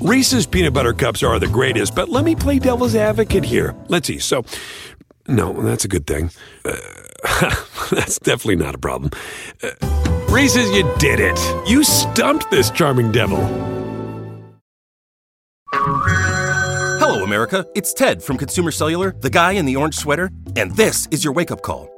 Reese's peanut butter cups are the greatest, but let me play devil's advocate here. Let's see. So, no, that's a good thing. Uh, that's definitely not a problem. Uh, Reese's, you did it. You stumped this charming devil. Hello, America. It's Ted from Consumer Cellular, the guy in the orange sweater, and this is your wake up call.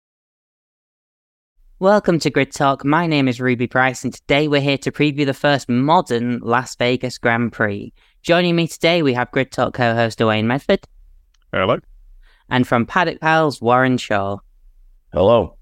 Welcome to Grid Talk. My name is Ruby Price, and today we're here to preview the first modern Las Vegas Grand Prix. Joining me today, we have Grid Talk co host Owain Medford. Hello. And from Paddock Pals, Warren Schorr. Hello.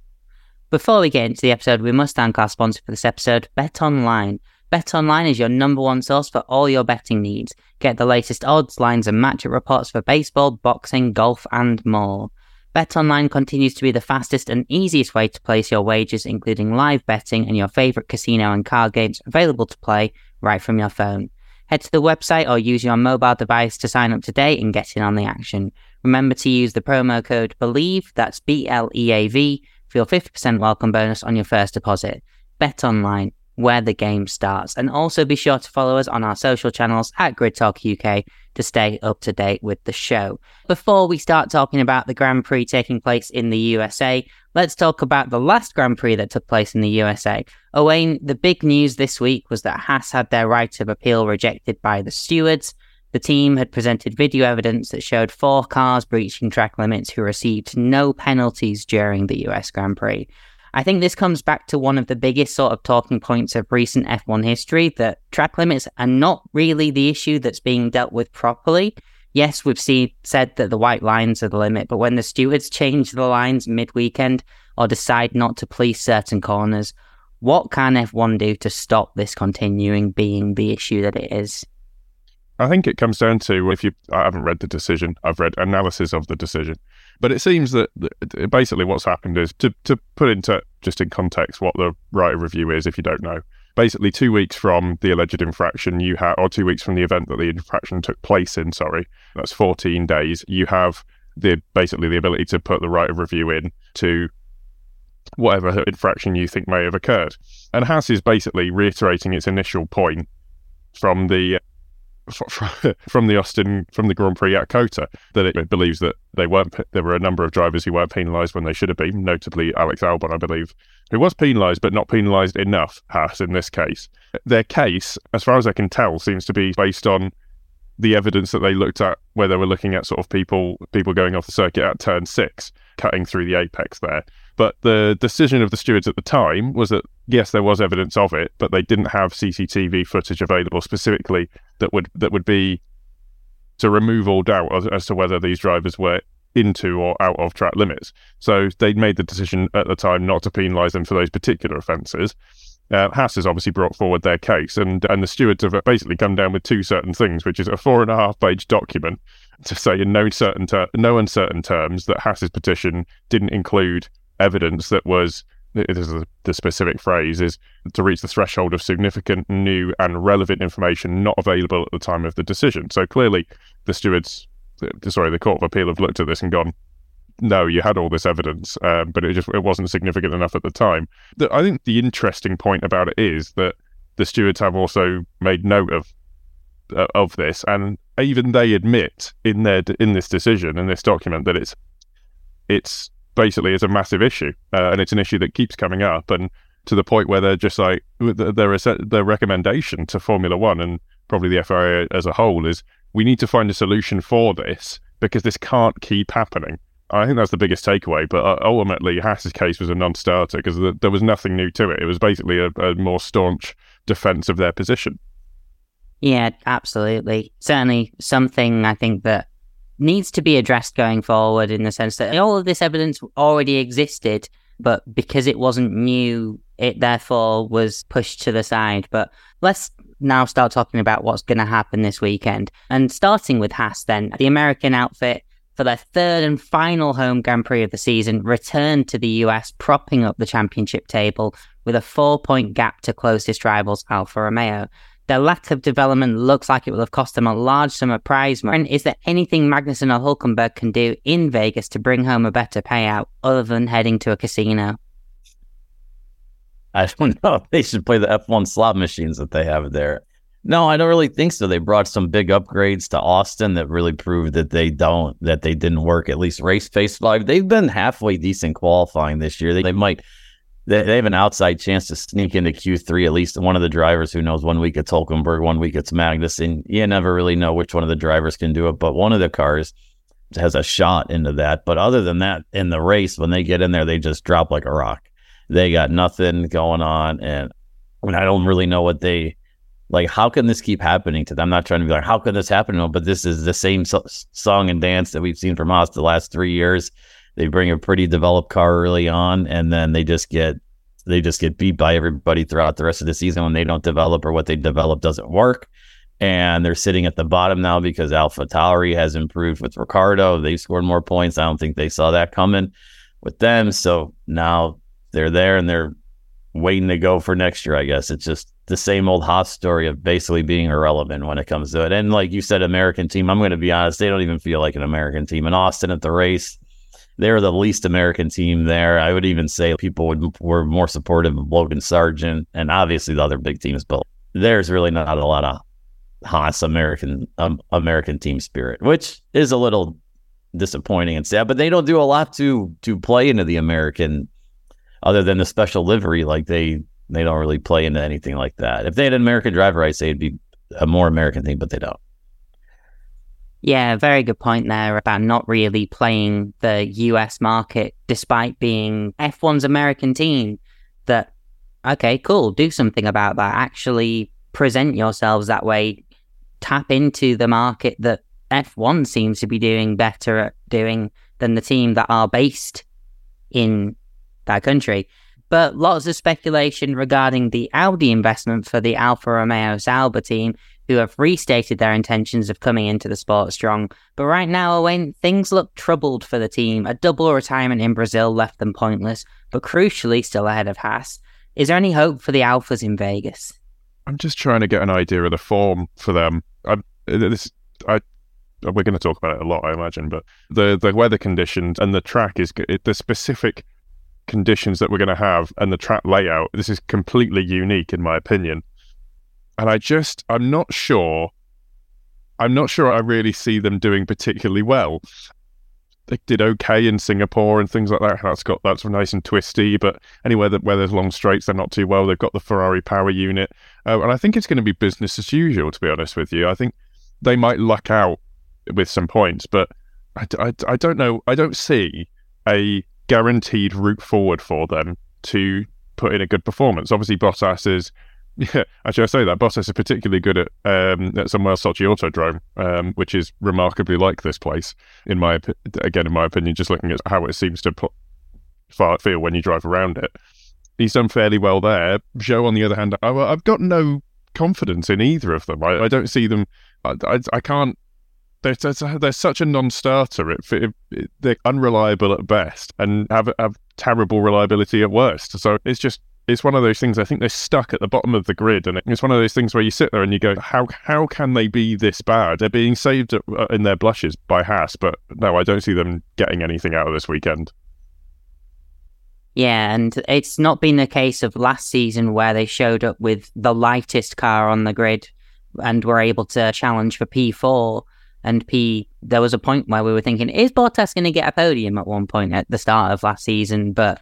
Before we get into the episode, we must thank our sponsor for this episode, Bet Online. Bet Online is your number one source for all your betting needs. Get the latest odds, lines, and matchup reports for baseball, boxing, golf, and more. BetOnline continues to be the fastest and easiest way to place your wagers, including live betting and your favorite casino and card games available to play right from your phone. Head to the website or use your mobile device to sign up today and get in on the action. Remember to use the promo code BELIEVE, that's B L E A V, for your 50% welcome bonus on your first deposit. BetOnline, where the game starts. And also be sure to follow us on our social channels at Grid Talk UK to stay up to date with the show. Before we start talking about the Grand Prix taking place in the USA, let's talk about the last Grand Prix that took place in the USA. Owain, the big news this week was that Haas had their right of appeal rejected by the stewards. The team had presented video evidence that showed four cars breaching track limits who received no penalties during the US Grand Prix. I think this comes back to one of the biggest sort of talking points of recent F1 history that track limits are not really the issue that's being dealt with properly. Yes, we've seen said that the white lines are the limit, but when the stewards change the lines mid weekend or decide not to police certain corners, what can F1 do to stop this continuing being the issue that it is? I think it comes down to if you, I haven't read the decision, I've read analysis of the decision. But it seems that basically what's happened is to, to put into just in context what the right of review is, if you don't know. Basically, two weeks from the alleged infraction, you have, or two weeks from the event that the infraction took place in, sorry, that's 14 days, you have the basically the ability to put the right of review in to whatever infraction you think may have occurred. And Haas is basically reiterating its initial point from the from the Austin from the Grand Prix at COTA that it believes that they weren't there were a number of drivers who weren't penalised when they should have been, notably Alex Albon, I believe, who was penalised but not penalised enough. Haas in this case, their case, as far as I can tell, seems to be based on the evidence that they looked at where they were looking at sort of people people going off the circuit at turn six, cutting through the apex there. But the decision of the stewards at the time was that yes, there was evidence of it, but they didn't have CCTV footage available specifically that would that would be to remove all doubt as, as to whether these drivers were into or out of track limits. So they made the decision at the time not to penalise them for those particular offences. Uh, Haas has obviously brought forward their case, and and the stewards have basically come down with two certain things, which is a four and a half page document to say in no certain ter- no uncertain terms that Haas's petition didn't include evidence that was this is the specific phrase is to reach the threshold of significant new and relevant information not available at the time of the decision. So clearly, the stewards, sorry, the Court of Appeal have looked at this and gone, no, you had all this evidence, um, but it just it wasn't significant enough at the time. The, I think the interesting point about it is that the stewards have also made note of uh, of this, and even they admit in their in this decision in this document that it's it's basically is a massive issue, uh, and it's an issue that keeps coming up, and to the point where they're just like their their recommendation to Formula One and probably the FIA as a whole is we need to find a solution for this because this can't keep happening. I think that's the biggest takeaway. But uh, ultimately, Haas's case was a non-starter because there was nothing new to it. It was basically a, a more staunch defense of their position. Yeah, absolutely. Certainly something I think that needs to be addressed going forward in the sense that all of this evidence already existed, but because it wasn't new, it therefore was pushed to the side. But let's now start talking about what's going to happen this weekend. And starting with Haas, then, the American outfit for their third and final home Grand Prix of the season returned to the US, propping up the championship table with a four point gap to closest rivals Alfa Romeo. Their lack of development looks like it will have cost them a large sum of prize money. Is there anything Magnussen or Hulkenberg can do in Vegas to bring home a better payout other than heading to a casino? I don't know. They should play the F1 slot machines that they have there. No, I don't really think so. They brought some big upgrades to Austin that really proved that they don't that they didn't work at least race pace five. They've been halfway decent qualifying this year. They, they might they, they have an outside chance to sneak into Q3. At least one of the drivers who knows one week it's Hulkenberg, one week it's Magnus, and You never really know which one of the drivers can do it, but one of the cars has a shot into that. But other than that, in the race, when they get in there, they just drop like a rock. They got nothing going on, and I mean, I don't really know what they like. How can this keep happening to them? I'm not trying to be like, how can this happen? But this is the same so- song and dance that we've seen from Haas the last three years they bring a pretty developed car early on, and then they just get they just get beat by everybody throughout the rest of the season when they don't develop or what they develop doesn't work. And they're sitting at the bottom now because Alpha Tauri has improved with Ricciardo. They've scored more points. I don't think they saw that coming with them. So now they're there and they're waiting to go for next year, I guess. It's just the same old Haas story of basically being irrelevant when it comes to it. And like you said, American team, I'm going to be honest, they don't even feel like an American team. In Austin at the race, they were the least American team there. I would even say people would, were more supportive of Logan Sargeant and obviously the other big teams, but there's really not a lot of Haas American um, American team spirit, which is a little disappointing and sad. But they don't do a lot to to play into the American, other than the special livery. Like they they don't really play into anything like that. If they had an American driver, I'd say it'd be a more American thing, but they don't. Yeah, very good point there about not really playing the US market despite being F1's American team. That, okay, cool, do something about that. Actually present yourselves that way. Tap into the market that F1 seems to be doing better at doing than the team that are based in that country. But lots of speculation regarding the Audi investment for the Alfa Romeo Sauber team who have restated their intentions of coming into the sport strong. But right now, when things look troubled for the team, a double retirement in Brazil left them pointless, but crucially still ahead of Haas. Is there any hope for the Alphas in Vegas? I'm just trying to get an idea of the form for them. I, this, I, we're going to talk about it a lot, I imagine, but the the weather conditions and the track is the specific conditions that we're going to have and the track layout. This is completely unique, in my opinion and I just I'm not sure. I'm not sure I really see them doing particularly well. They did okay in Singapore and things like that. That's got that's nice and twisty, but anywhere that where there's long straights, they're not too well. They've got the Ferrari power unit, uh, and I think it's going to be business as usual. To be honest with you, I think they might luck out with some points, but I, I, I don't know. I don't see a guaranteed route forward for them to put in a good performance. Obviously, Bottas is yeah, actually, I say that Bottas is particularly good at um, at somewhere Sochi Autodrome, um, which is remarkably like this place. In my again, in my opinion, just looking at how it seems to feel when you drive around it, he's done fairly well there. Zhou, on the other hand, I, have got no confidence in either of them. I, I don't see them. I, I, I can't. They're, they're, such a non-starter. It, it, it, they're unreliable at best and have have terrible reliability at worst. So it's just it's one of those things. I think they're stuck at the bottom of the grid, and it's one of those things where you sit there and you go, "How how can they be this bad?" They're being saved uh, in their blushes by Haas, but no, I don't see them getting anything out of this weekend. Yeah, and it's not been the case of last season where they showed up with the lightest car on the grid and were able to challenge for P4 and P. There was a point where we were thinking, is Bottas going to get a podium at one point at the start of last season? But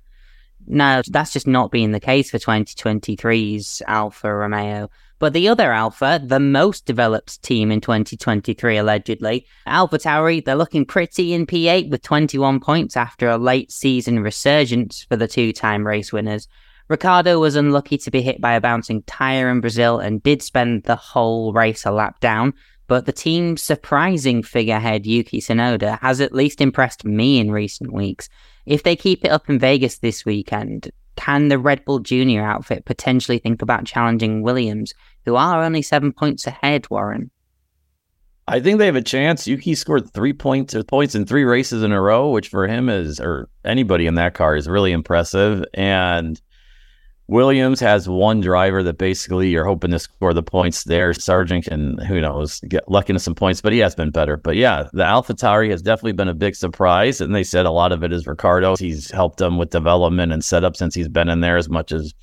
no, that's just not being the case for 2023's Alfa Romeo. But the other Alpha, the most developed team in 2023, allegedly, Alpha Tauri, they're looking pretty in P8 with 21 points after a late season resurgence for the two time race winners. Ricciardo was unlucky to be hit by a bouncing tyre in Brazil and did spend the whole race a lap down, but the team's surprising figurehead Yuki Tsunoda has at least impressed me in recent weeks. If they keep it up in Vegas this weekend, can the Red Bull Junior outfit potentially think about challenging Williams, who are only seven points ahead, Warren? I think they have a chance. Yuki scored three points points in three races in a row, which for him is or anybody in that car is really impressive. And Williams has one driver that basically you're hoping to score the points there. Sargeant can, who knows, get lucky into some points, but he has been better. But yeah, the Alpha Tauri has definitely been a big surprise. And they said a lot of it is Ricciardo. He's helped them with development and setup since he's been in there as much as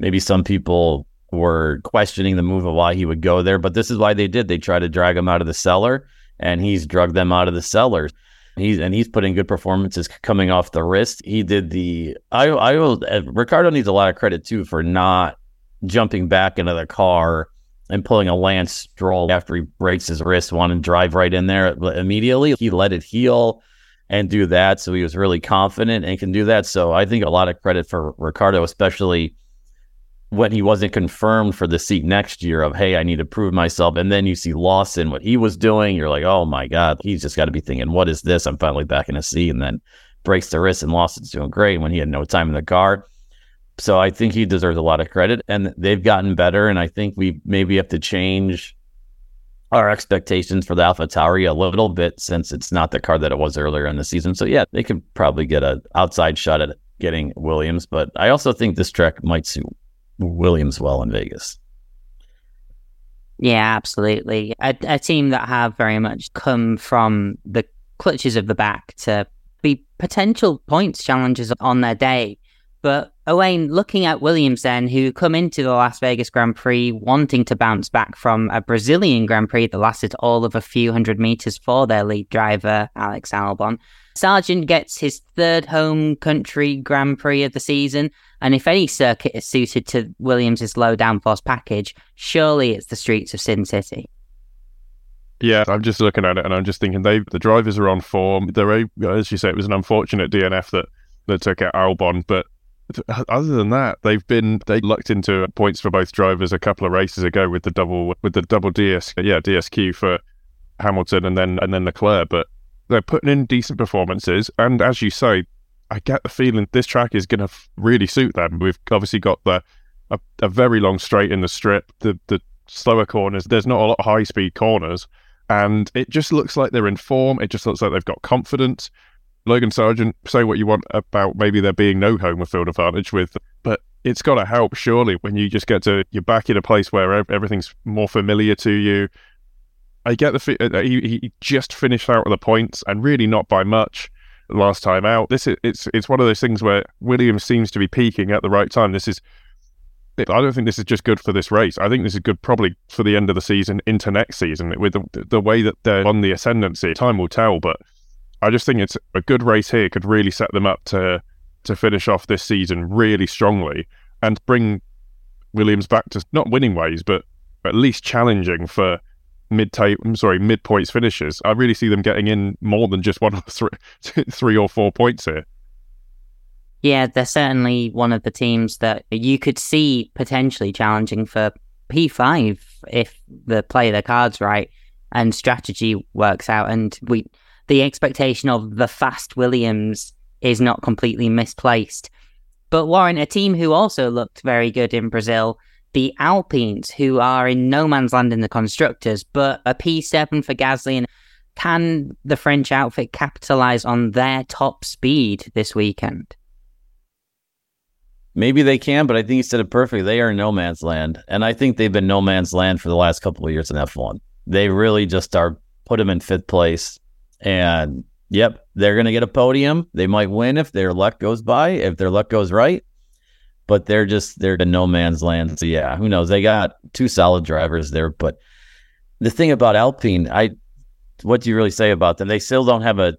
maybe some people were questioning the move of why he would go there. But this is why they did. They tried to drag him out of the cellar, and he's drugged them out of the cellars. He's and he's putting good performances coming off the wrist. He did the I I will uh, Ricciardo needs a lot of credit too for not jumping back into the car and pulling a Lance Stroll after he breaks his wrist, wanting to drive right in there immediately. He let it heal and do that. So he was really confident and can do that. So I think a lot of credit for Ricciardo, especially when he wasn't confirmed for the seat next year of hey i need to prove myself. And then you see lawson what he was doing you're like oh my god he's just got to be thinking what is this? I'm finally back in a seat and then breaks the wrist and lawson's doing great when he had no time in the car so i think he deserves a lot of credit and they've gotten better and i think we maybe have to change our expectations for the Alpha Tauri a little bit since it's not the car that it was earlier in the season. So yeah, they could probably get an outside shot at getting Williams, but I also think this track might suit Williams well in Vegas. Yeah, absolutely. A, a, team that have very much come from the clutches of the back to be potential points challenges on their day. But Owain, looking at Williams then, who come into the Las Vegas Grand Prix wanting to bounce back from a Brazilian Grand Prix that lasted all of a few hundred meters for their lead driver, Alex Albon. Sargeant gets his third home country Grand Prix of the season, and if any circuit is suited to Williams' low downforce package, surely it's the streets of Sin City. Yeah, I'm just looking at it and I'm just thinking they the drivers are on form. They're as you say, it was an unfortunate DNF that that took out Albon, but other than that, they've been they lucked into points for both drivers a couple of races ago with the double with the double DS yeah DSQ for Hamilton and then and then Leclerc, but they're putting in decent performances, and as you say, I get the feeling this track is going to f- really suit them. We've obviously got the a, a, very long straight in the strip, the the slower corners. There's not a lot of high speed corners, and it just looks like they're in form. It just looks like they've got confidence. Logan Sargeant, say what you want about maybe there being no home field advantage with, but it's got to help surely when you just get to you're back in a place where everything's more familiar to you. I get the uh, he, he just finished out with the points and really not by much last time out. This is it's it's one of those things where Williams seems to be peaking at the right time. This is I don't think this is just good for this race. I think this is good probably for the end of the season into next season with the, the way that they're on the ascendancy. Time will tell, but I just think it's a good race here could really set them up to to finish off this season really strongly and bring Williams back to not winning ways, but at least challenging for mid I'm mm, sorry, mid points finishes. I really see them getting in more than just one or three, three or four points here. Yeah, they're certainly one of the teams that you could see potentially challenging for P5 if they play their cards right and strategy works out. And we, the expectation of the fast Williams is not completely misplaced. But Warren, a team who also looked very good in Brazil the Alpines, who are in no man's land in the constructors, but a P7 for Gasly. And can the French outfit capitalize on their top speed this weekend? Maybe they can, but I think you said it perfectly. They are no man's land. And I think they've been no man's land for the last couple of years in F1. They really just are put them in fifth place. And yep, they're going to get a podium. They might win if their luck goes by, if their luck goes right but they're just they're to no man's land. So yeah, who knows? They got two solid drivers there, but the thing about Alpine, I what do you really say about them? They still don't have a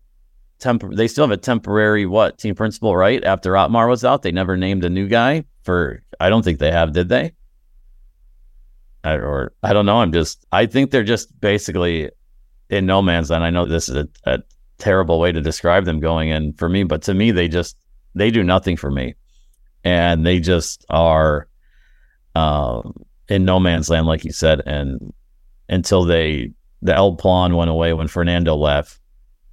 temp- they still have a temporary what team principal, right? After Otmar was out, they never named a new guy for. I don't think they have, did they? I, or I don't know. I'm just. I think they're just basically in no man's land. I know this is a, a terrible way to describe them going in for me, but to me, they just they do nothing for me, and they just are um, in no man's land, like you said, and until they the El Plan went away when Fernando left.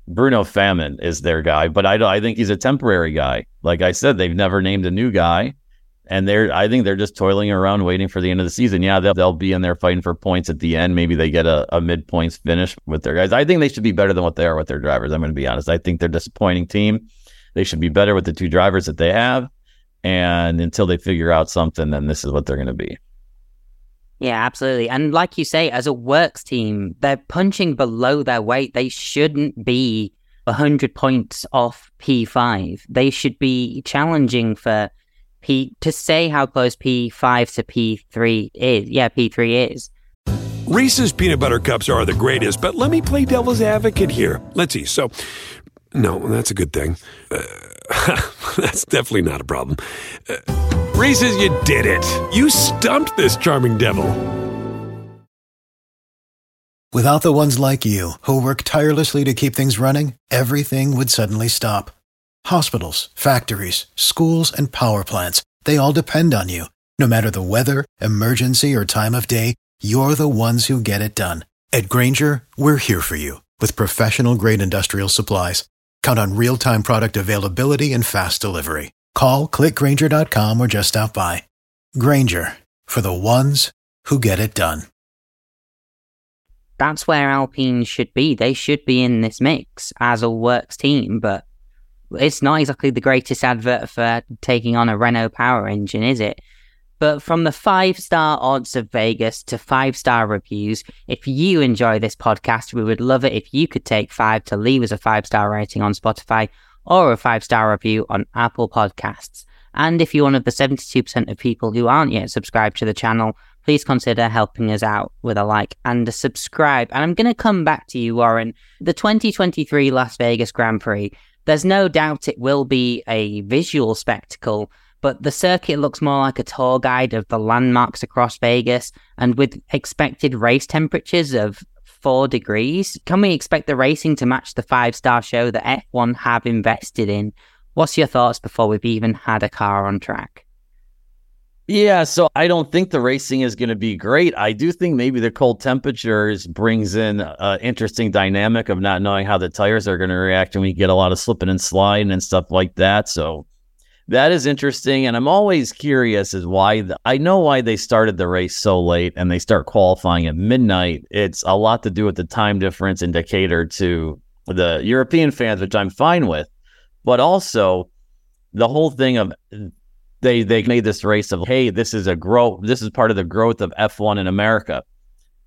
Bruno Famin is their guy, but I I think he's a temporary guy. Like I said, they've never named a new guy, and they're I think they're just toiling around waiting for the end of the season. Yeah, they'll they'll be in there fighting for points at the end. Maybe they get a, a mid points finish with their guys. I think they should be better than what they are with their drivers. I'm going to be honest. I think they're disappointing team. They should be better with the two drivers that they have, and until they figure out something, then this is what they're going to be. Yeah, absolutely. And like you say, as a works team, they're punching below their weight. They shouldn't be 100 points off P5. They should be challenging for P to say how close P5 to P3 is. Yeah, P3 is. Reese's peanut butter cups are the greatest, but let me play devil's advocate here. Let's see. So, no, that's a good thing. Uh, that's definitely not a problem. Uh, Reese's, you did it. You stumped this charming devil. Without the ones like you, who work tirelessly to keep things running, everything would suddenly stop. Hospitals, factories, schools, and power plants, they all depend on you. No matter the weather, emergency, or time of day, you're the ones who get it done. At Grainger, we're here for you with professional grade industrial supplies. Count on real time product availability and fast delivery. Call clickgrainger.com or just stop by. Grainger for the ones who get it done. That's where Alpine should be. They should be in this mix as a works team, but it's not exactly the greatest advert for taking on a Renault power engine, is it? But from the five star odds of Vegas to five star reviews, if you enjoy this podcast, we would love it if you could take five to leave us a five star rating on Spotify or a five star review on Apple Podcasts. And if you're one of the 72% of people who aren't yet subscribed to the channel, please consider helping us out with a like and a subscribe. And I'm going to come back to you, Warren. The 2023 Las Vegas Grand Prix, there's no doubt it will be a visual spectacle, but the circuit looks more like a tour guide of the landmarks across Vegas. And with expected race temperatures of four degrees, can we expect the racing to match the five star show that F1 have invested in? What's your thoughts before we've even had a car on track? Yeah, so I don't think the racing is going to be great. I do think maybe the cold temperatures brings in an interesting dynamic of not knowing how the tires are going to react, and we get a lot of slipping and sliding and stuff like that. So that is interesting, and I'm always curious as why the, I know why they started the race so late and they start qualifying at midnight. It's a lot to do with the time difference indicator to the European fans, which I'm fine with, but also the whole thing of they they made this race of hey, this is a growth. This is part of the growth of F1 in America.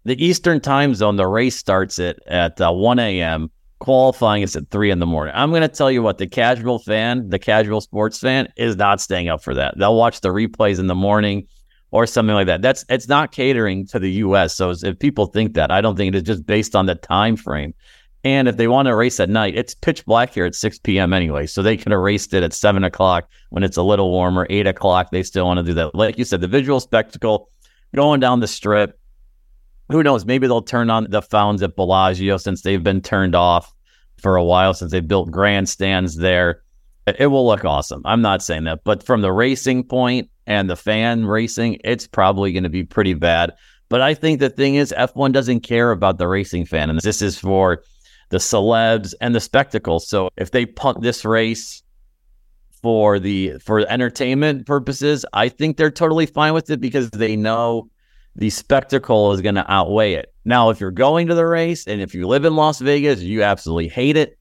The Eastern Time Zone, the race starts at at uh, 1 a.m. Qualifying is at three in the morning. I'm going to tell you what the casual fan, the casual sports fan, is not staying up for that. They'll watch the replays in the morning or something like that. That's it's not catering to the U.S. So if people think that, I don't think it is just based on the time frame. And if they want to race at night, it's pitch black here at 6 p.m. anyway. So they could have raced it at 7 o'clock when it's a little warmer, 8 o'clock. They still want to do that. Like you said, the visual spectacle going down the strip. Who knows? Maybe they'll turn on the fountains at Bellagio since they've been turned off for a while since they built grandstands there. It will look awesome. I'm not saying that. But from the racing point and the fan racing, it's probably going to be pretty bad. But I think the thing is, F1 doesn't care about the racing fan. And this is for the celebs and the spectacle. So if they punt this race for the for entertainment purposes, I think they're totally fine with it because they know the spectacle is going to outweigh it. Now, if you're going to the race and if you live in Las Vegas, you absolutely hate it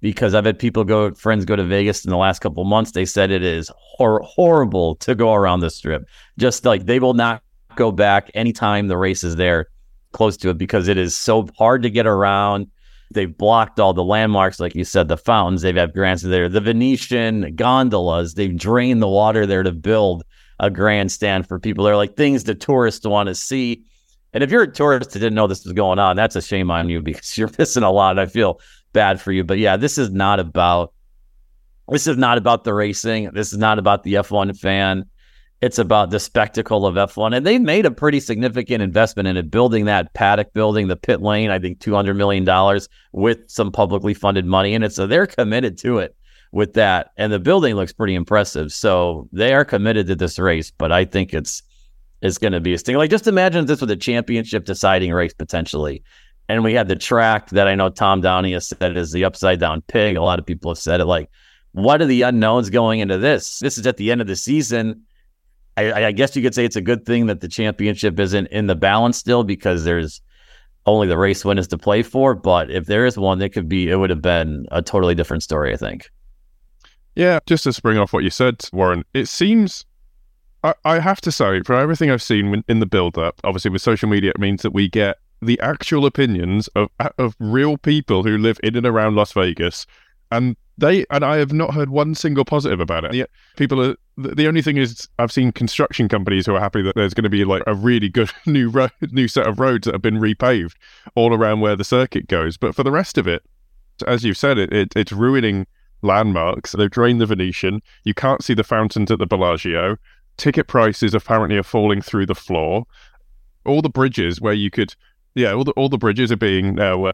because I've had people go, friends go to Vegas in the last couple months. They said it is hor- horrible to go around the strip. Just like they will not go back anytime the race is there close to it because it is so hard to get around. They've blocked all the landmarks, like you said, the fountains. They've had grants there, the Venetian gondolas. They've drained the water there to build a grandstand for people. They're like things the tourists want to see. And if you're a tourist that didn't know this was going on, that's a shame on you because you're missing a lot. I feel bad for you. But yeah, this is not about this is not about the racing. This is not about the F1 fan. It's about the spectacle of F1. And they made a pretty significant investment in it, building that paddock building, the pit lane, I think $200 million with some publicly funded money in it. So they're committed to it with that. And the building looks pretty impressive. So they are committed to this race, but I think it's it's going to be a sting. Like just imagine this was a championship deciding race potentially. And we had the track that I know Tom Downey has said is the upside down pig. A lot of people have said it like, what are the unknowns going into this? This is at the end of the season. I, I guess you could say it's a good thing that the championship isn't in the balance still because there's only the race winners to play for. But if there is one, it could be, it would have been a totally different story, I think. Yeah, just to spring off what you said, Warren, it seems I, I have to say, for everything I've seen in the build up, obviously with social media, it means that we get the actual opinions of of real people who live in and around Las Vegas, and they and I have not heard one single positive about it. People are the only thing is I've seen construction companies who are happy that there's going to be like a really good new road, new set of roads that have been repaved all around where the circuit goes. But for the rest of it, as you've said, it, it it's ruining landmarks. They've drained the Venetian. You can't see the fountains at the Bellagio. Ticket prices apparently are falling through the floor. All the bridges where you could, yeah, all the all the bridges are being now uh,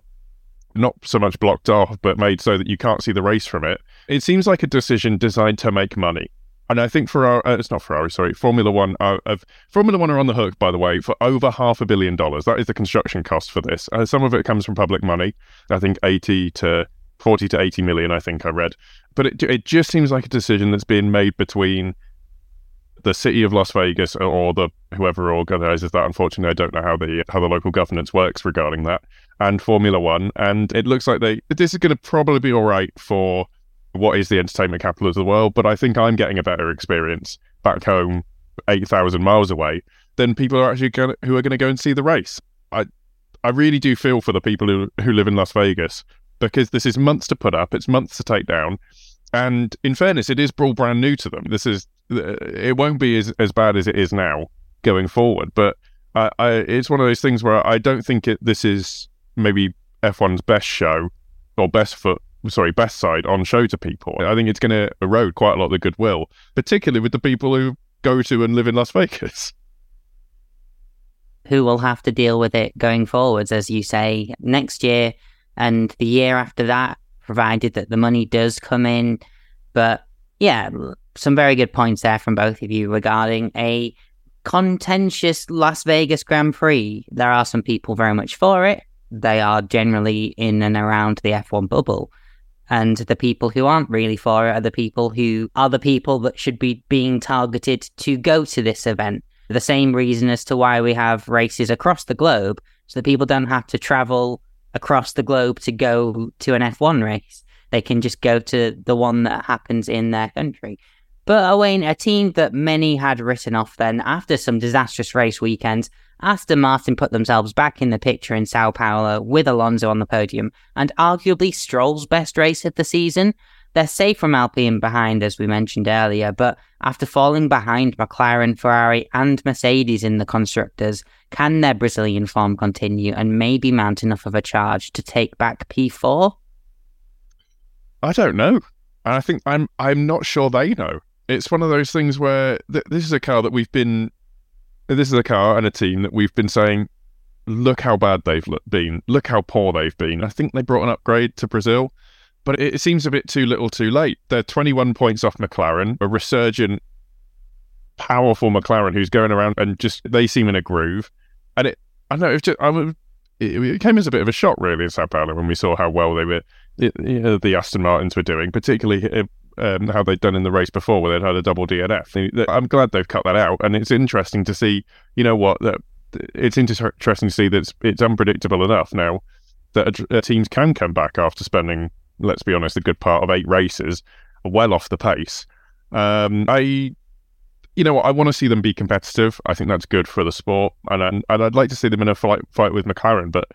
not so much blocked off, but made so that you can't see the race from it. It seems like a decision designed to make money. And I think Ferrari, uh, it's not Ferrari, sorry, Formula One. Uh, of Formula One are on the hook, by the way, for over half a billion dollars. That is the construction cost for this. Uh, some of it comes from public money. I think eighty to 40 to 80 million, I think I read. But it, it just seems like a decision that's being made between the city of Las Vegas or the whoever organizes that. Unfortunately, I don't know how the how the local governance works regarding that and Formula One. And it looks like they this is going to probably be all right for what is the entertainment capital of the world. But I think I'm getting a better experience back home, eight thousand miles away, than people are actually going who are going to go and see the race. I I really do feel for the people who who live in Las Vegas because this is months to put up, it's months to take down. And in fairness, it is all brand new to them. This is it won't be as, as bad as it is now going forward. But I, I, it's one of those things where I don't think it. This is maybe F1's best show or best foot. Sorry, best side on show to people. I think it's going to erode quite a lot of the goodwill, particularly with the people who go to and live in Las Vegas. Who will have to deal with it going forwards, as you say, next year and the year after that, provided that the money does come in. But yeah, some very good points there from both of you regarding a contentious Las Vegas Grand Prix. There are some people very much for it. They are generally in and around the F1 bubble. And the people who aren't really for it are the people who are the people that should be being targeted to go to this event. The same reason as to why we have races across the globe, so that people don't have to travel across the globe to go to an F1 race. They can just go to the one that happens in their country. But Owain, a team that many had written off then after some disastrous race weekends, Aston Martin put themselves back in the picture in Sao Paulo with Alonso on the podium and arguably Stroll's best race of the season. They're safe from Alpine behind, as we mentioned earlier, but after falling behind McLaren, Ferrari, and Mercedes in the constructors, can their Brazilian form continue and maybe mount enough of a charge to take back P4? I don't know. I think I'm I'm not sure they know. It's one of those things where th- this is a car that we've been this is a car and a team that we've been saying look how bad they've been, look how poor they've been. I think they brought an upgrade to Brazil but it, seems a bit too little too late. They're 21 points off McLaren, a resurgent, powerful McLaren who's going around and just, they seem in a groove. And it, I know, it, just, I it, came as a bit of a shock, really, in Sao Paulo when we saw how well they were, you know, the Aston Martins were doing, particularly uh, um, how they'd done in the race before where they'd had a double DNF. I'm glad they've cut that out. And it's interesting to see, you know what, that it's interesting to see that it's, it's unpredictable enough now that a teams can come back after spending let's be honest, a good part of eight races, are well off the pace. Um, I, you know, I want to see them be competitive. I think that's good for the sport, and and I'd like to see them in a fight fight with McLaren. But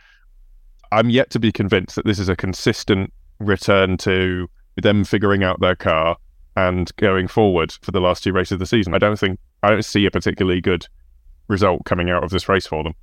I'm yet to be convinced that this is a consistent return to them figuring out their car and going forward for the last two races of the season. I don't think I don't see a particularly good result coming out of this race for them.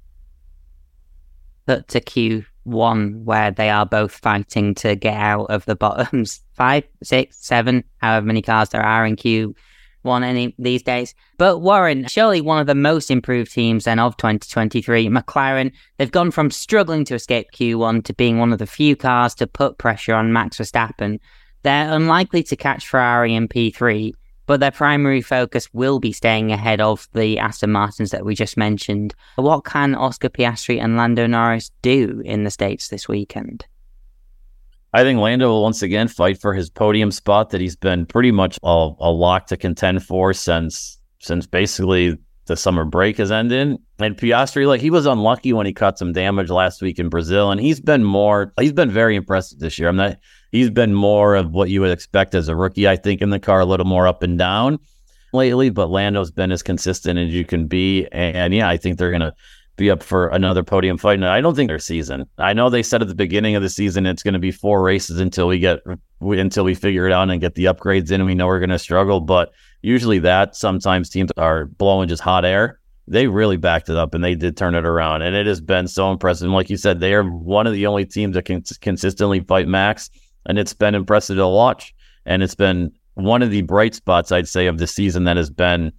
But to cue one where they are both fighting to get out of the bottoms five, six, seven, however many cars there are in Q one any these days. But Warren, surely one of the most improved teams then of 2023, McLaren, they've gone from struggling to escape Q1 to being one of the few cars to put pressure on Max Verstappen. They're unlikely to catch Ferrari in P3, but their primary focus will be staying ahead of the Aston Martins that we just mentioned. What can Oscar Piastri and Lando Norris do in the States this weekend? I think Lando will once again fight for his podium spot that he's been pretty much a, a lock to contend for since since basically the summer break has ended. And Piastri, like he was unlucky when he caught some damage last week in Brazil, and he's been more he's been very impressive this year. I'm not he's been more of what you would expect as a rookie, I think, in the car, a little more up and down lately, but Lando's been as consistent as you can be. And yeah, I think they're gonna be up for another podium fight. And I don't think their season. I know they said at the beginning of the season it's going to be four races until we get until we figure it out and get the upgrades in. And we know we're going to struggle, but usually that sometimes teams are blowing just hot air. They really backed it up and they did turn it around, and it has been so impressive. And like you said, they are one of the only teams that can consistently fight Max, and it's been impressive to watch. And it's been one of the bright spots, I'd say, of the season that has been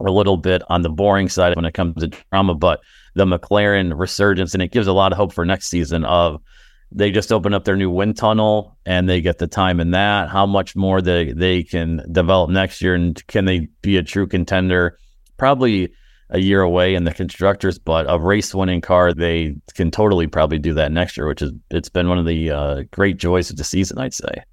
a little bit on the boring side when it comes to drama, but the McLaren resurgence, and it gives a lot of hope for next season. Of they just open up their new wind tunnel and they get the time in that. How much more they they can develop next year, and can they be a true contender? Probably a year away in the constructors, but a race winning car, they can totally probably do that next year, which is it's been one of the uh, great joys of the season, I'd say.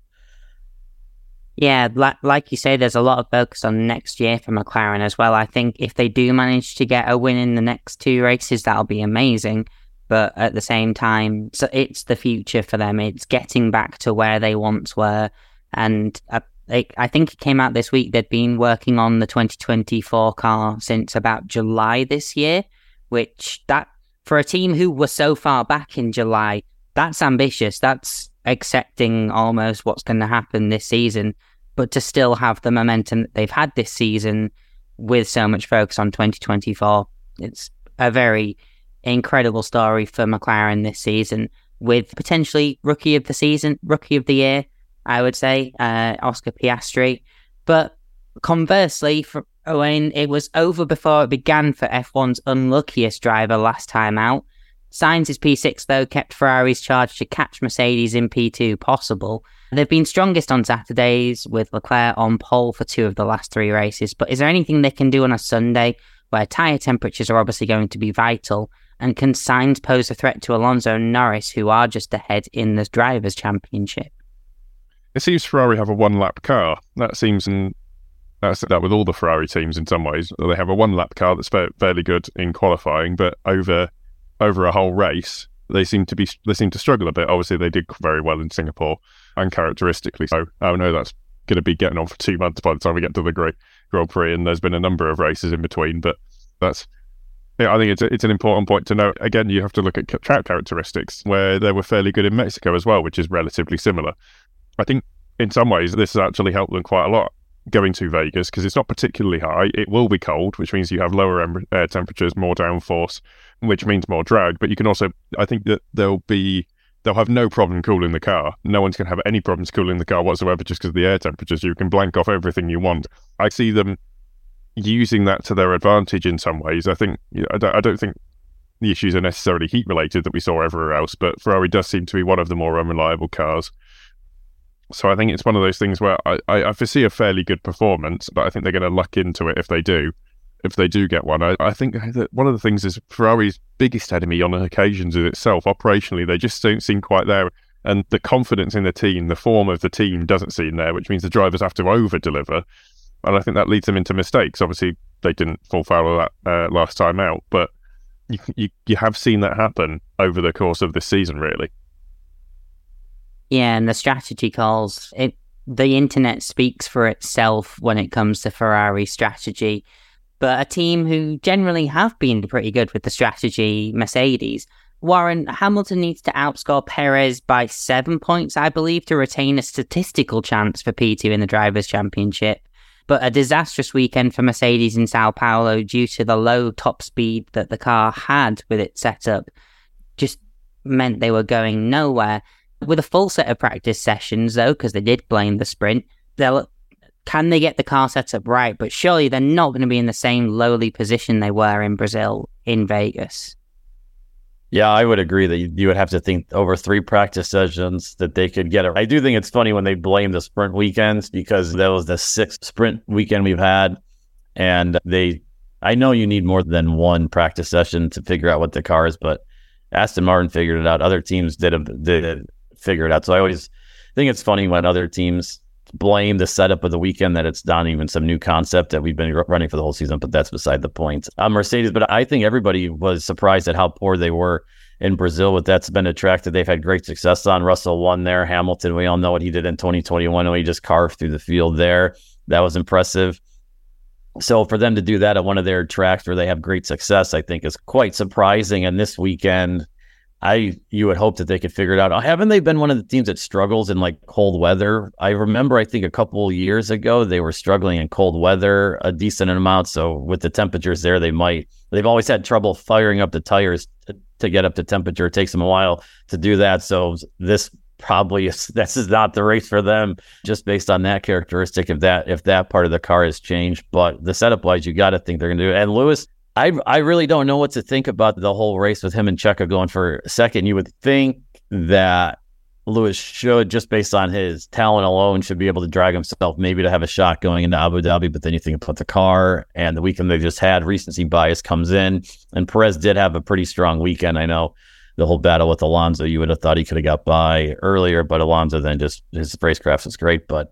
Yeah, like, like you say, there's a lot of focus on next year for McLaren as well. I think if they do manage to get a win in the next two races, that'll be amazing. But at the same time, so it's the future for them. It's getting back to where they once were. And uh, I think it came out this week. They'd been working on the 2024 car since about July this year, which that for a team who were so far back in July, that's ambitious. That's accepting almost what's going to happen this season, but to still have the momentum that they've had this season with so much focus on 2024, it's a very incredible story for McLaren this season with potentially rookie of the season, rookie of the year, I would say, uh, Oscar Piastri. But conversely, for Owain, it was over before it began for F1's unluckiest driver last time out. Sainz's P6, though, kept Ferrari's charge to catch Mercedes in P2 possible. They've been strongest on Saturdays, with Leclerc on pole for two of the last three races. But is there anything they can do on a Sunday where tyre temperatures are obviously going to be vital? And can Sainz pose a threat to Alonso and Norris, who are just ahead in the Drivers' Championship? It seems Ferrari have a one lap car. That seems in that's that with all the Ferrari teams in some ways. They have a one lap car that's fairly good in qualifying, but over over a whole race, they seem to be they seem to struggle a bit. Obviously, they did very well in Singapore, and characteristically so. Oh no, that's going to be getting on for two months by the time we get to the Great Grand Prix, and there's been a number of races in between. But that's yeah, I think it's a, it's an important point to note. Again, you have to look at track characteristics where they were fairly good in Mexico as well, which is relatively similar. I think in some ways this has actually helped them quite a lot going to Vegas because it's not particularly high. It will be cold, which means you have lower air temperatures, more downforce, which means more drag. But you can also, I think that there'll be, they'll have no problem cooling the car. No one's going to have any problems cooling the car whatsoever just because of the air temperatures. You can blank off everything you want. I see them using that to their advantage in some ways. I think, I, don't, I don't think the issues are necessarily heat related that we saw everywhere else, but Ferrari does seem to be one of the more unreliable cars. So I think it's one of those things where I, I, I foresee a fairly good performance, but I think they're going to luck into it if they do if they do get one. I, I think that one of the things is Ferrari's biggest enemy on occasions is itself. Operationally, they just don't seem quite there. And the confidence in the team, the form of the team doesn't seem there, which means the drivers have to over deliver. And I think that leads them into mistakes. Obviously, they didn't fall foul of that uh, last time out, but you, you, you have seen that happen over the course of this season, really. Yeah, and the strategy calls, it, the internet speaks for itself when it comes to Ferrari strategy but a team who generally have been pretty good with the strategy, Mercedes. Warren Hamilton needs to outscore Perez by seven points, I believe, to retain a statistical chance for P2 in the Drivers' Championship. But a disastrous weekend for Mercedes in Sao Paulo due to the low top speed that the car had with its setup. Just meant they were going nowhere. With a full set of practice sessions, though, because they did blame the sprint, they'll can they get the car set up right? But surely they're not going to be in the same lowly position they were in Brazil in Vegas. Yeah, I would agree that you, would have to think over three practice sessions that they could get it. I do think it's funny when they blame the sprint weekends because that was the sixth sprint weekend we've had. And they, I know you need more than one practice session to figure out what the car is, but Aston Martin figured it out. Other teams did, did figure it out. So I always think it's funny when other teams blame the setup of the weekend that it's not even some new concept that we've been running for the whole season, but that's beside the point. Uh, Mercedes, but I think everybody was surprised at how poor they were in Brazil. But that's been a track that they've had great success on. Russell won there. Hamilton, we all know what he did in 2021 when he just carved through the field there. That was impressive. So for them to do that at one of their tracks where they have great success, I think is quite surprising. And this weekend, I you would hope that they could figure it out. Haven't they been one of the teams that struggles in like cold weather? I remember I think a couple years ago they were struggling in cold weather a decent amount. So with the temperatures there, they might they've always had trouble firing up the tires to, to get up to temperature. It takes them a while to do that. So this probably is this is not the race for them just based on that characteristic if that if that part of the car has changed. But the setup wise, you got to think they're going to do it. And Lewis I I really don't know what to think about the whole race with him and Checo going for second. You would think that Lewis should, just based on his talent alone, should be able to drag himself maybe to have a shot going into Abu Dhabi. But then you think about the car and the weekend they just had, recency bias comes in. And Perez did have a pretty strong weekend. I know the whole battle with Alonso, you would have thought he could have got by earlier, but Alonso then just his racecraft is great. But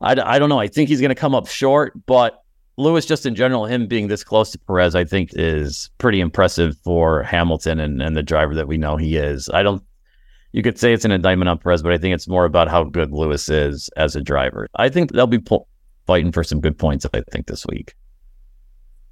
I, I don't know. I think he's going to come up short, but Lewis, just in general, him being this close to Perez, I think is pretty impressive for Hamilton and, and the driver that we know he is. I don't, you could say it's an indictment on Perez, but I think it's more about how good Lewis is as a driver. I think they'll be po- fighting for some good points, I think, this week.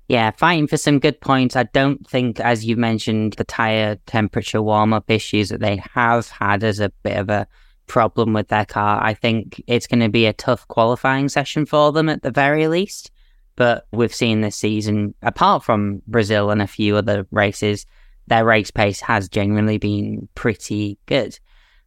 Yeah, fighting for some good points. I don't think, as you mentioned, the tire temperature warm up issues that they have had as a bit of a problem with their car. I think it's going to be a tough qualifying session for them at the very least. But we've seen this season, apart from Brazil and a few other races, their race pace has genuinely been pretty good.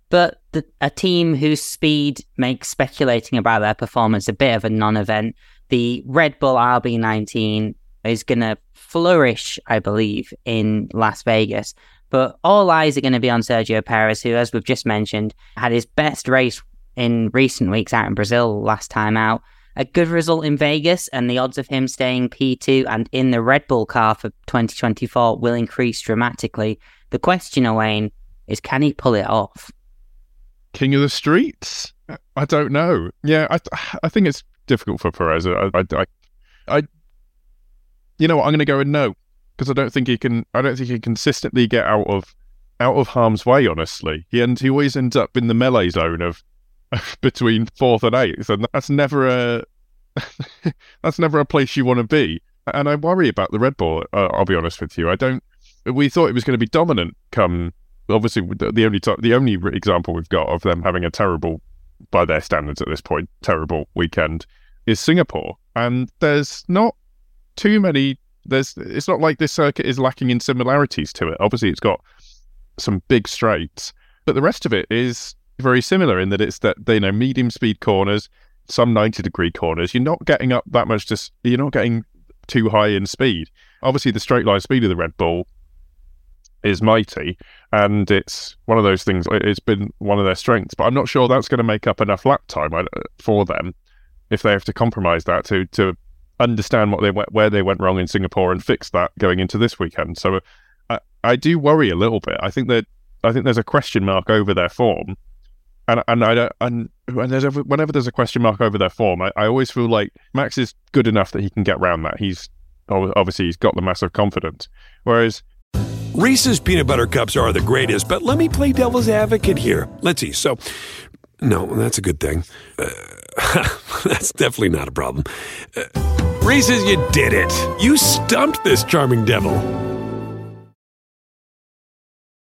But the, a team whose speed makes speculating about their performance a bit of a non event, the Red Bull RB19 is going to flourish, I believe, in Las Vegas. But all eyes are going to be on Sergio Perez, who, as we've just mentioned, had his best race in recent weeks out in Brazil last time out a good result in Vegas, and the odds of him staying P2 and in the Red Bull car for 2024 will increase dramatically. The question, Owain, is can he pull it off? King of the streets? I don't know. Yeah, I, I think it's difficult for Perez. I, I, I, you know what? I'm going to go with no because I don't think he can. I don't think he consistently get out of out of harm's way. Honestly, he and he always ends up in the melee zone of between fourth and eighth, and that's never a that's never a place you want to be. And I worry about the Red Bull. Uh, I'll be honest with you. I don't. We thought it was going to be dominant. Come, obviously, the only the only example we've got of them having a terrible, by their standards at this point, terrible weekend is Singapore, and there's not too many. There's. It's not like this circuit is lacking in similarities to it. Obviously, it's got some big straights, but the rest of it is very similar in that it's that you know medium speed corners, some ninety degree corners. You're not getting up that much. Just you're not getting too high in speed. Obviously, the straight line speed of the Red Bull is mighty, and it's one of those things. It's been one of their strengths, but I'm not sure that's going to make up enough lap time for them if they have to compromise that to to understand what they went where they went wrong in Singapore and fix that going into this weekend. So uh, I, I do worry a little bit. I think that I think there's a question mark over their form and and I don't and, and there's ever, whenever there's a question mark over their form, I, I always feel like Max is good enough that he can get around that. He's obviously he's got the massive confidence, whereas. Reese's peanut butter cups are the greatest, but let me play devil's advocate here. Let's see. So, no, that's a good thing. Uh, that's definitely not a problem. Uh, Reese's, you did it. You stumped this charming devil.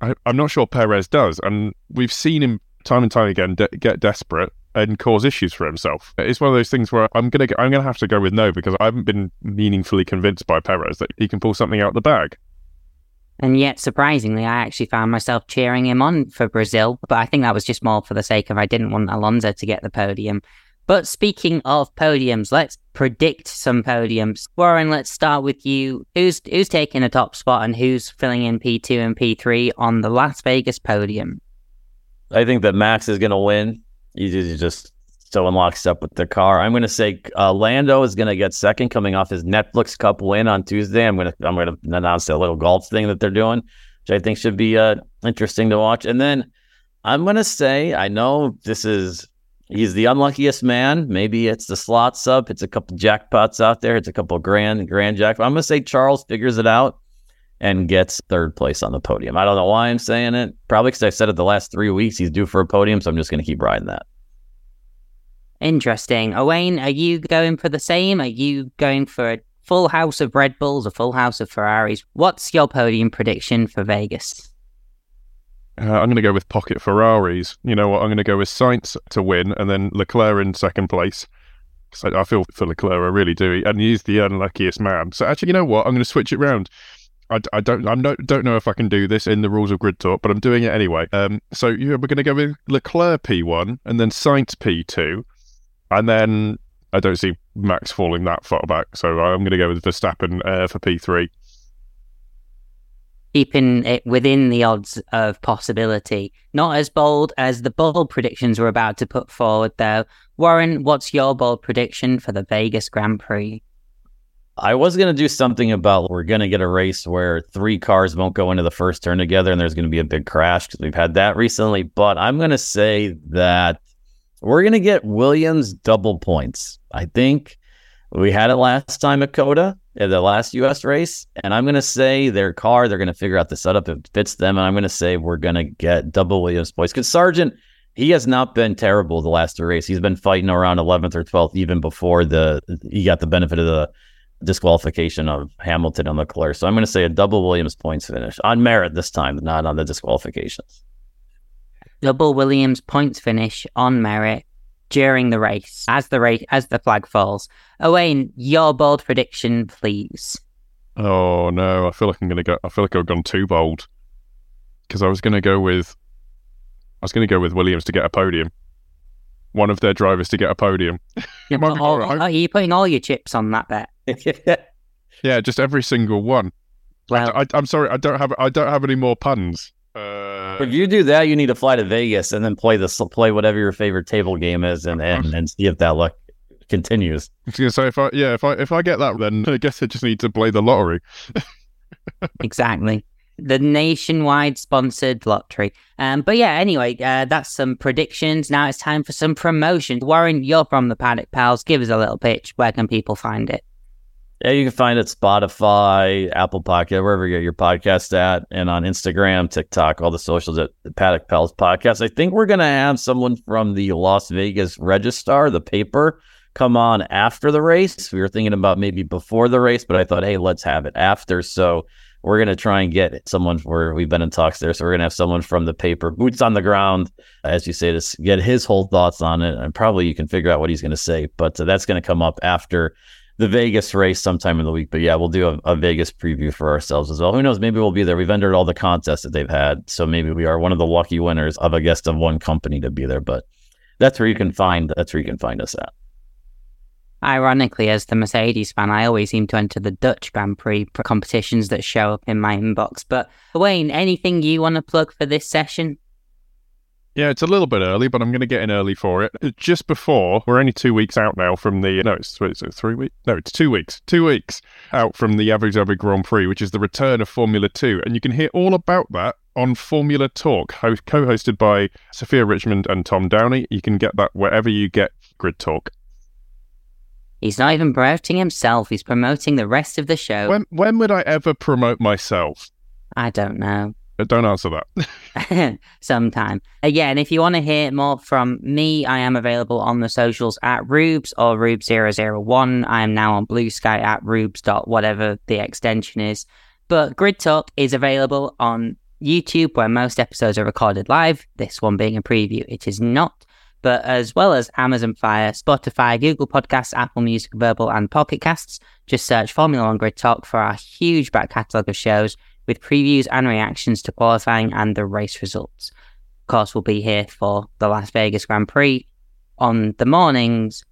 I, I'm not sure Perez does, and we've seen him time and time again de- get desperate and cause issues for himself. It's one of those things where I'm gonna I'm gonna have to go with no because I haven't been meaningfully convinced by Perez that he can pull something out of the bag. And yet, surprisingly, I actually found myself cheering him on for Brazil, but I think that was just more for the sake of I didn't want Alonso to get the podium. But speaking of podiums, let's predict some podiums. Warren, let's start with you. Who's who's taking a top spot and who's filling in P2 and P3 on the Las Vegas podium? I think that Max is going to win. He's just so in lockstep with the car. I'm going to say uh, Lando is going to get second, coming off his Netflix Cup win on Tuesday. I'm going to I'm going to announce a little golf thing that they're doing, which I think should be uh, interesting to watch. And then I'm going to say I know this is he's the unluckiest man. Maybe it's the slot sub. It's a couple jackpots out there. It's a couple grand grand jackpot. I'm going to say Charles figures it out and gets third place on the podium. I don't know why I'm saying it. Probably because I said it the last three weeks he's due for a podium, so I'm just going to keep riding that. Interesting. Owain, are you going for the same? Are you going for a full house of Red Bulls, a full house of Ferraris? What's your podium prediction for Vegas? Uh, I'm going to go with pocket Ferraris. You know what? I'm going to go with Sainz to win and then Leclerc in second place. I, I feel for Leclerc, I really do. And he's the unluckiest man. So actually, you know what? I'm going to switch it round. I, I don't I don't, don't know if I can do this in the rules of grid talk, but I'm doing it anyway. Um, so yeah, we're going to go with Leclerc P1 and then Sainz P2, and then I don't see Max falling that far back, so I'm going to go with Verstappen uh, for P3. Keeping it within the odds of possibility, not as bold as the bold predictions we're about to put forward, though. Warren, what's your bold prediction for the Vegas Grand Prix? I was going to do something about we're going to get a race where three cars won't go into the first turn together and there's going to be a big crash because we've had that recently. But I'm going to say that we're going to get Williams double points. I think we had it last time at COTA, at the last US race. And I'm going to say their car, they're going to figure out the setup. It fits them. And I'm going to say we're going to get double Williams points because Sargeant, he has not been terrible the last two races. He's been fighting around 11th or 12th even before the he got the benefit of the disqualification of Hamilton and Leclerc. So I'm going to say a double Williams points finish on merit this time, not on the disqualifications. Double Williams points finish on merit during the race as the race as the flag falls. Owain, your bold prediction, please. Oh no, I feel like I'm going to go. I feel like I've gone too bold because I was going to go with. I was to go with Williams to get a podium. One of their drivers to get a podium. You're, put all, are you putting all your chips on that bet? yeah, just every single one. Well, I, am sorry, I don't have I don't have any more puns. Uh, if you do that, you need to fly to Vegas and then play this play whatever your favorite table game is, and and, and see if that luck continues. So if I yeah if I if I get that, then I guess I just need to play the lottery. exactly the nationwide sponsored lottery. Um, but yeah, anyway, uh, that's some predictions. Now it's time for some promotions. Warren, you're from the Paddock Pals. Give us a little pitch. Where can people find it? Yeah, you can find it Spotify, Apple Podcast, wherever you get your podcast at, and on Instagram, TikTok, all the socials at the Paddock Pals Podcast. I think we're going to have someone from the Las Vegas Register, the paper, come on after the race. We were thinking about maybe before the race, but I thought, hey, let's have it after. So we're going to try and get someone where we've been in talks there. So we're going to have someone from the paper, boots on the ground, as you say, to get his whole thoughts on it. And probably you can figure out what he's going to say. But uh, that's going to come up after the Vegas race sometime in the week. But yeah, we'll do a, a, Vegas preview for ourselves as well. Who knows? Maybe we'll be there. We've entered all the contests that they've had. So maybe we are one of the lucky winners of a guest of one company to be there. But that's where you can find that's where you can find us at. Ironically, as the Mercedes fan, I always seem to enter the Dutch Grand Prix competitions that show up in my inbox. But Owain, anything you want to plug for this session? Yeah, it's a little bit early, but I'm going to get in early for it. Uh, just before, we're only two weeks out now from the. No, it's, it's three weeks. No, it's two weeks. Two weeks out from the Abu Dhabi Grand Prix, which is the return of Formula Two, and you can hear all about that on Formula Talk, co hosted by Sophia Richmond and Tom Downey. You can get that wherever you get Grid Talk. He's not even promoting himself, he's promoting the rest of the show. When when would I ever promote myself? I don't know. Don't answer that. sometime. Again, if you want to hear more from me, I am available on the socials at Rubes or Rubes001. I am now on Blue Sky at Rubes. whatever the extension is. But Grid Talk is available on YouTube, where most episodes are recorded live. This one being a preview, it is not. But as well as Amazon Fire, Spotify, Google Podcasts, Apple Music, Verbal, and Pocket Casts, just search Formula One Grid Talk for our huge back catalogue of shows with previews and reactions to qualifying and the race results. Of course, we'll be here for the Las Vegas Grand Prix on the mornings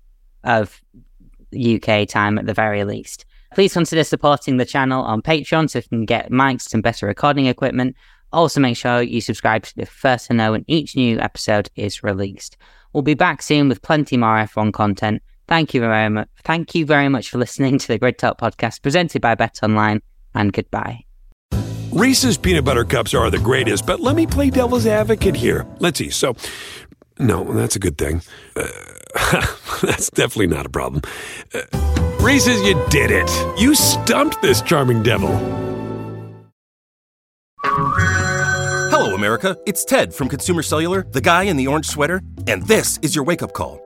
of UK time at the very least. Please consider supporting the channel on Patreon so you can get mics and better recording equipment. Also, make sure you subscribe to be first to know when each new episode is released. We'll be back soon with plenty more F1 content. Thank you very much. Thank you very much for listening to the Grid Talk podcast presented by Bet Online, and goodbye. Reese's peanut butter cups are the greatest, but let me play devil's advocate here. Let's see. So, no, that's a good thing. Uh, that's definitely not a problem. Uh, Reese's, you did it. You stumped this charming devil. Hello, America. It's Ted from Consumer Cellular, the guy in the orange sweater, and this is your wake up call.